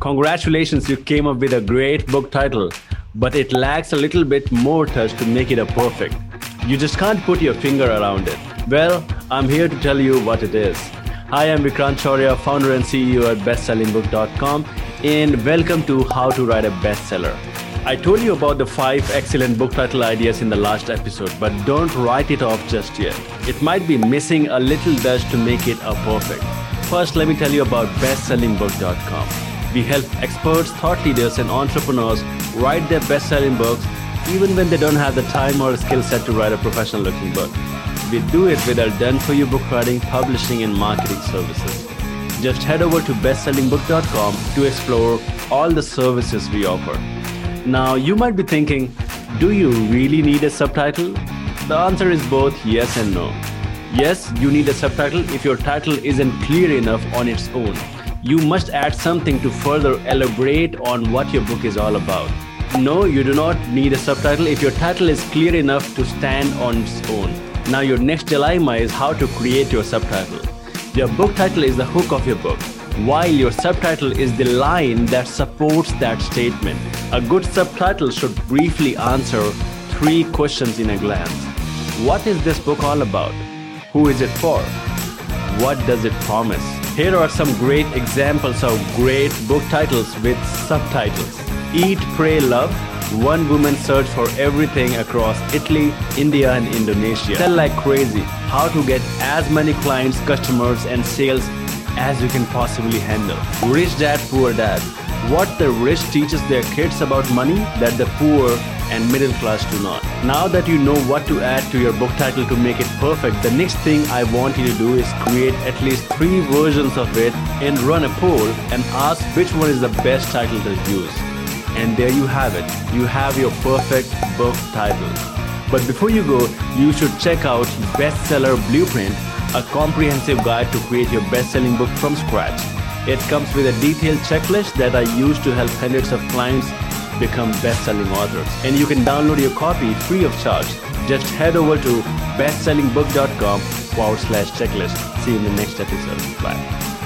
Congratulations, you came up with a great book title, but it lacks a little bit more touch to make it a perfect. You just can't put your finger around it. Well, I'm here to tell you what it is. Hi, I'm Vikrant Shaurya, founder and CEO at bestsellingbook.com, and welcome to How to Write a Bestseller. I told you about the five excellent book title ideas in the last episode, but don't write it off just yet. It might be missing a little touch to make it a perfect. First, let me tell you about bestsellingbook.com. We help experts, thought leaders, and entrepreneurs write their best selling books even when they don't have the time or skill set to write a professional looking book. We do it with our done for you book writing, publishing, and marketing services. Just head over to bestsellingbook.com to explore all the services we offer. Now, you might be thinking, do you really need a subtitle? The answer is both yes and no. Yes, you need a subtitle if your title isn't clear enough on its own. You must add something to further elaborate on what your book is all about. No, you do not need a subtitle if your title is clear enough to stand on its own. Now, your next dilemma is how to create your subtitle. Your book title is the hook of your book, while your subtitle is the line that supports that statement. A good subtitle should briefly answer three questions in a glance What is this book all about? Who is it for? What does it promise? Here are some great examples of great book titles with subtitles Eat, Pray, Love. One woman searched for everything across Italy, India, and Indonesia. Sell like crazy. How to get as many clients, customers, and sales as you can possibly handle. Rich Dad, Poor Dad. What the rich teaches their kids about money that the poor and middle class do not. Now that you know what to add to your book title to make it perfect, the next thing I want you to do is create at least three versions of it and run a poll and ask which one is the best title to use. And there you have it. You have your perfect book title. But before you go, you should check out Bestseller Blueprint, a comprehensive guide to create your best-selling book from scratch. It comes with a detailed checklist that I use to help hundreds of clients become best-selling authors. And you can download your copy free of charge. Just head over to bestsellingbook.com forward slash checklist. See you in the next episode. Bye.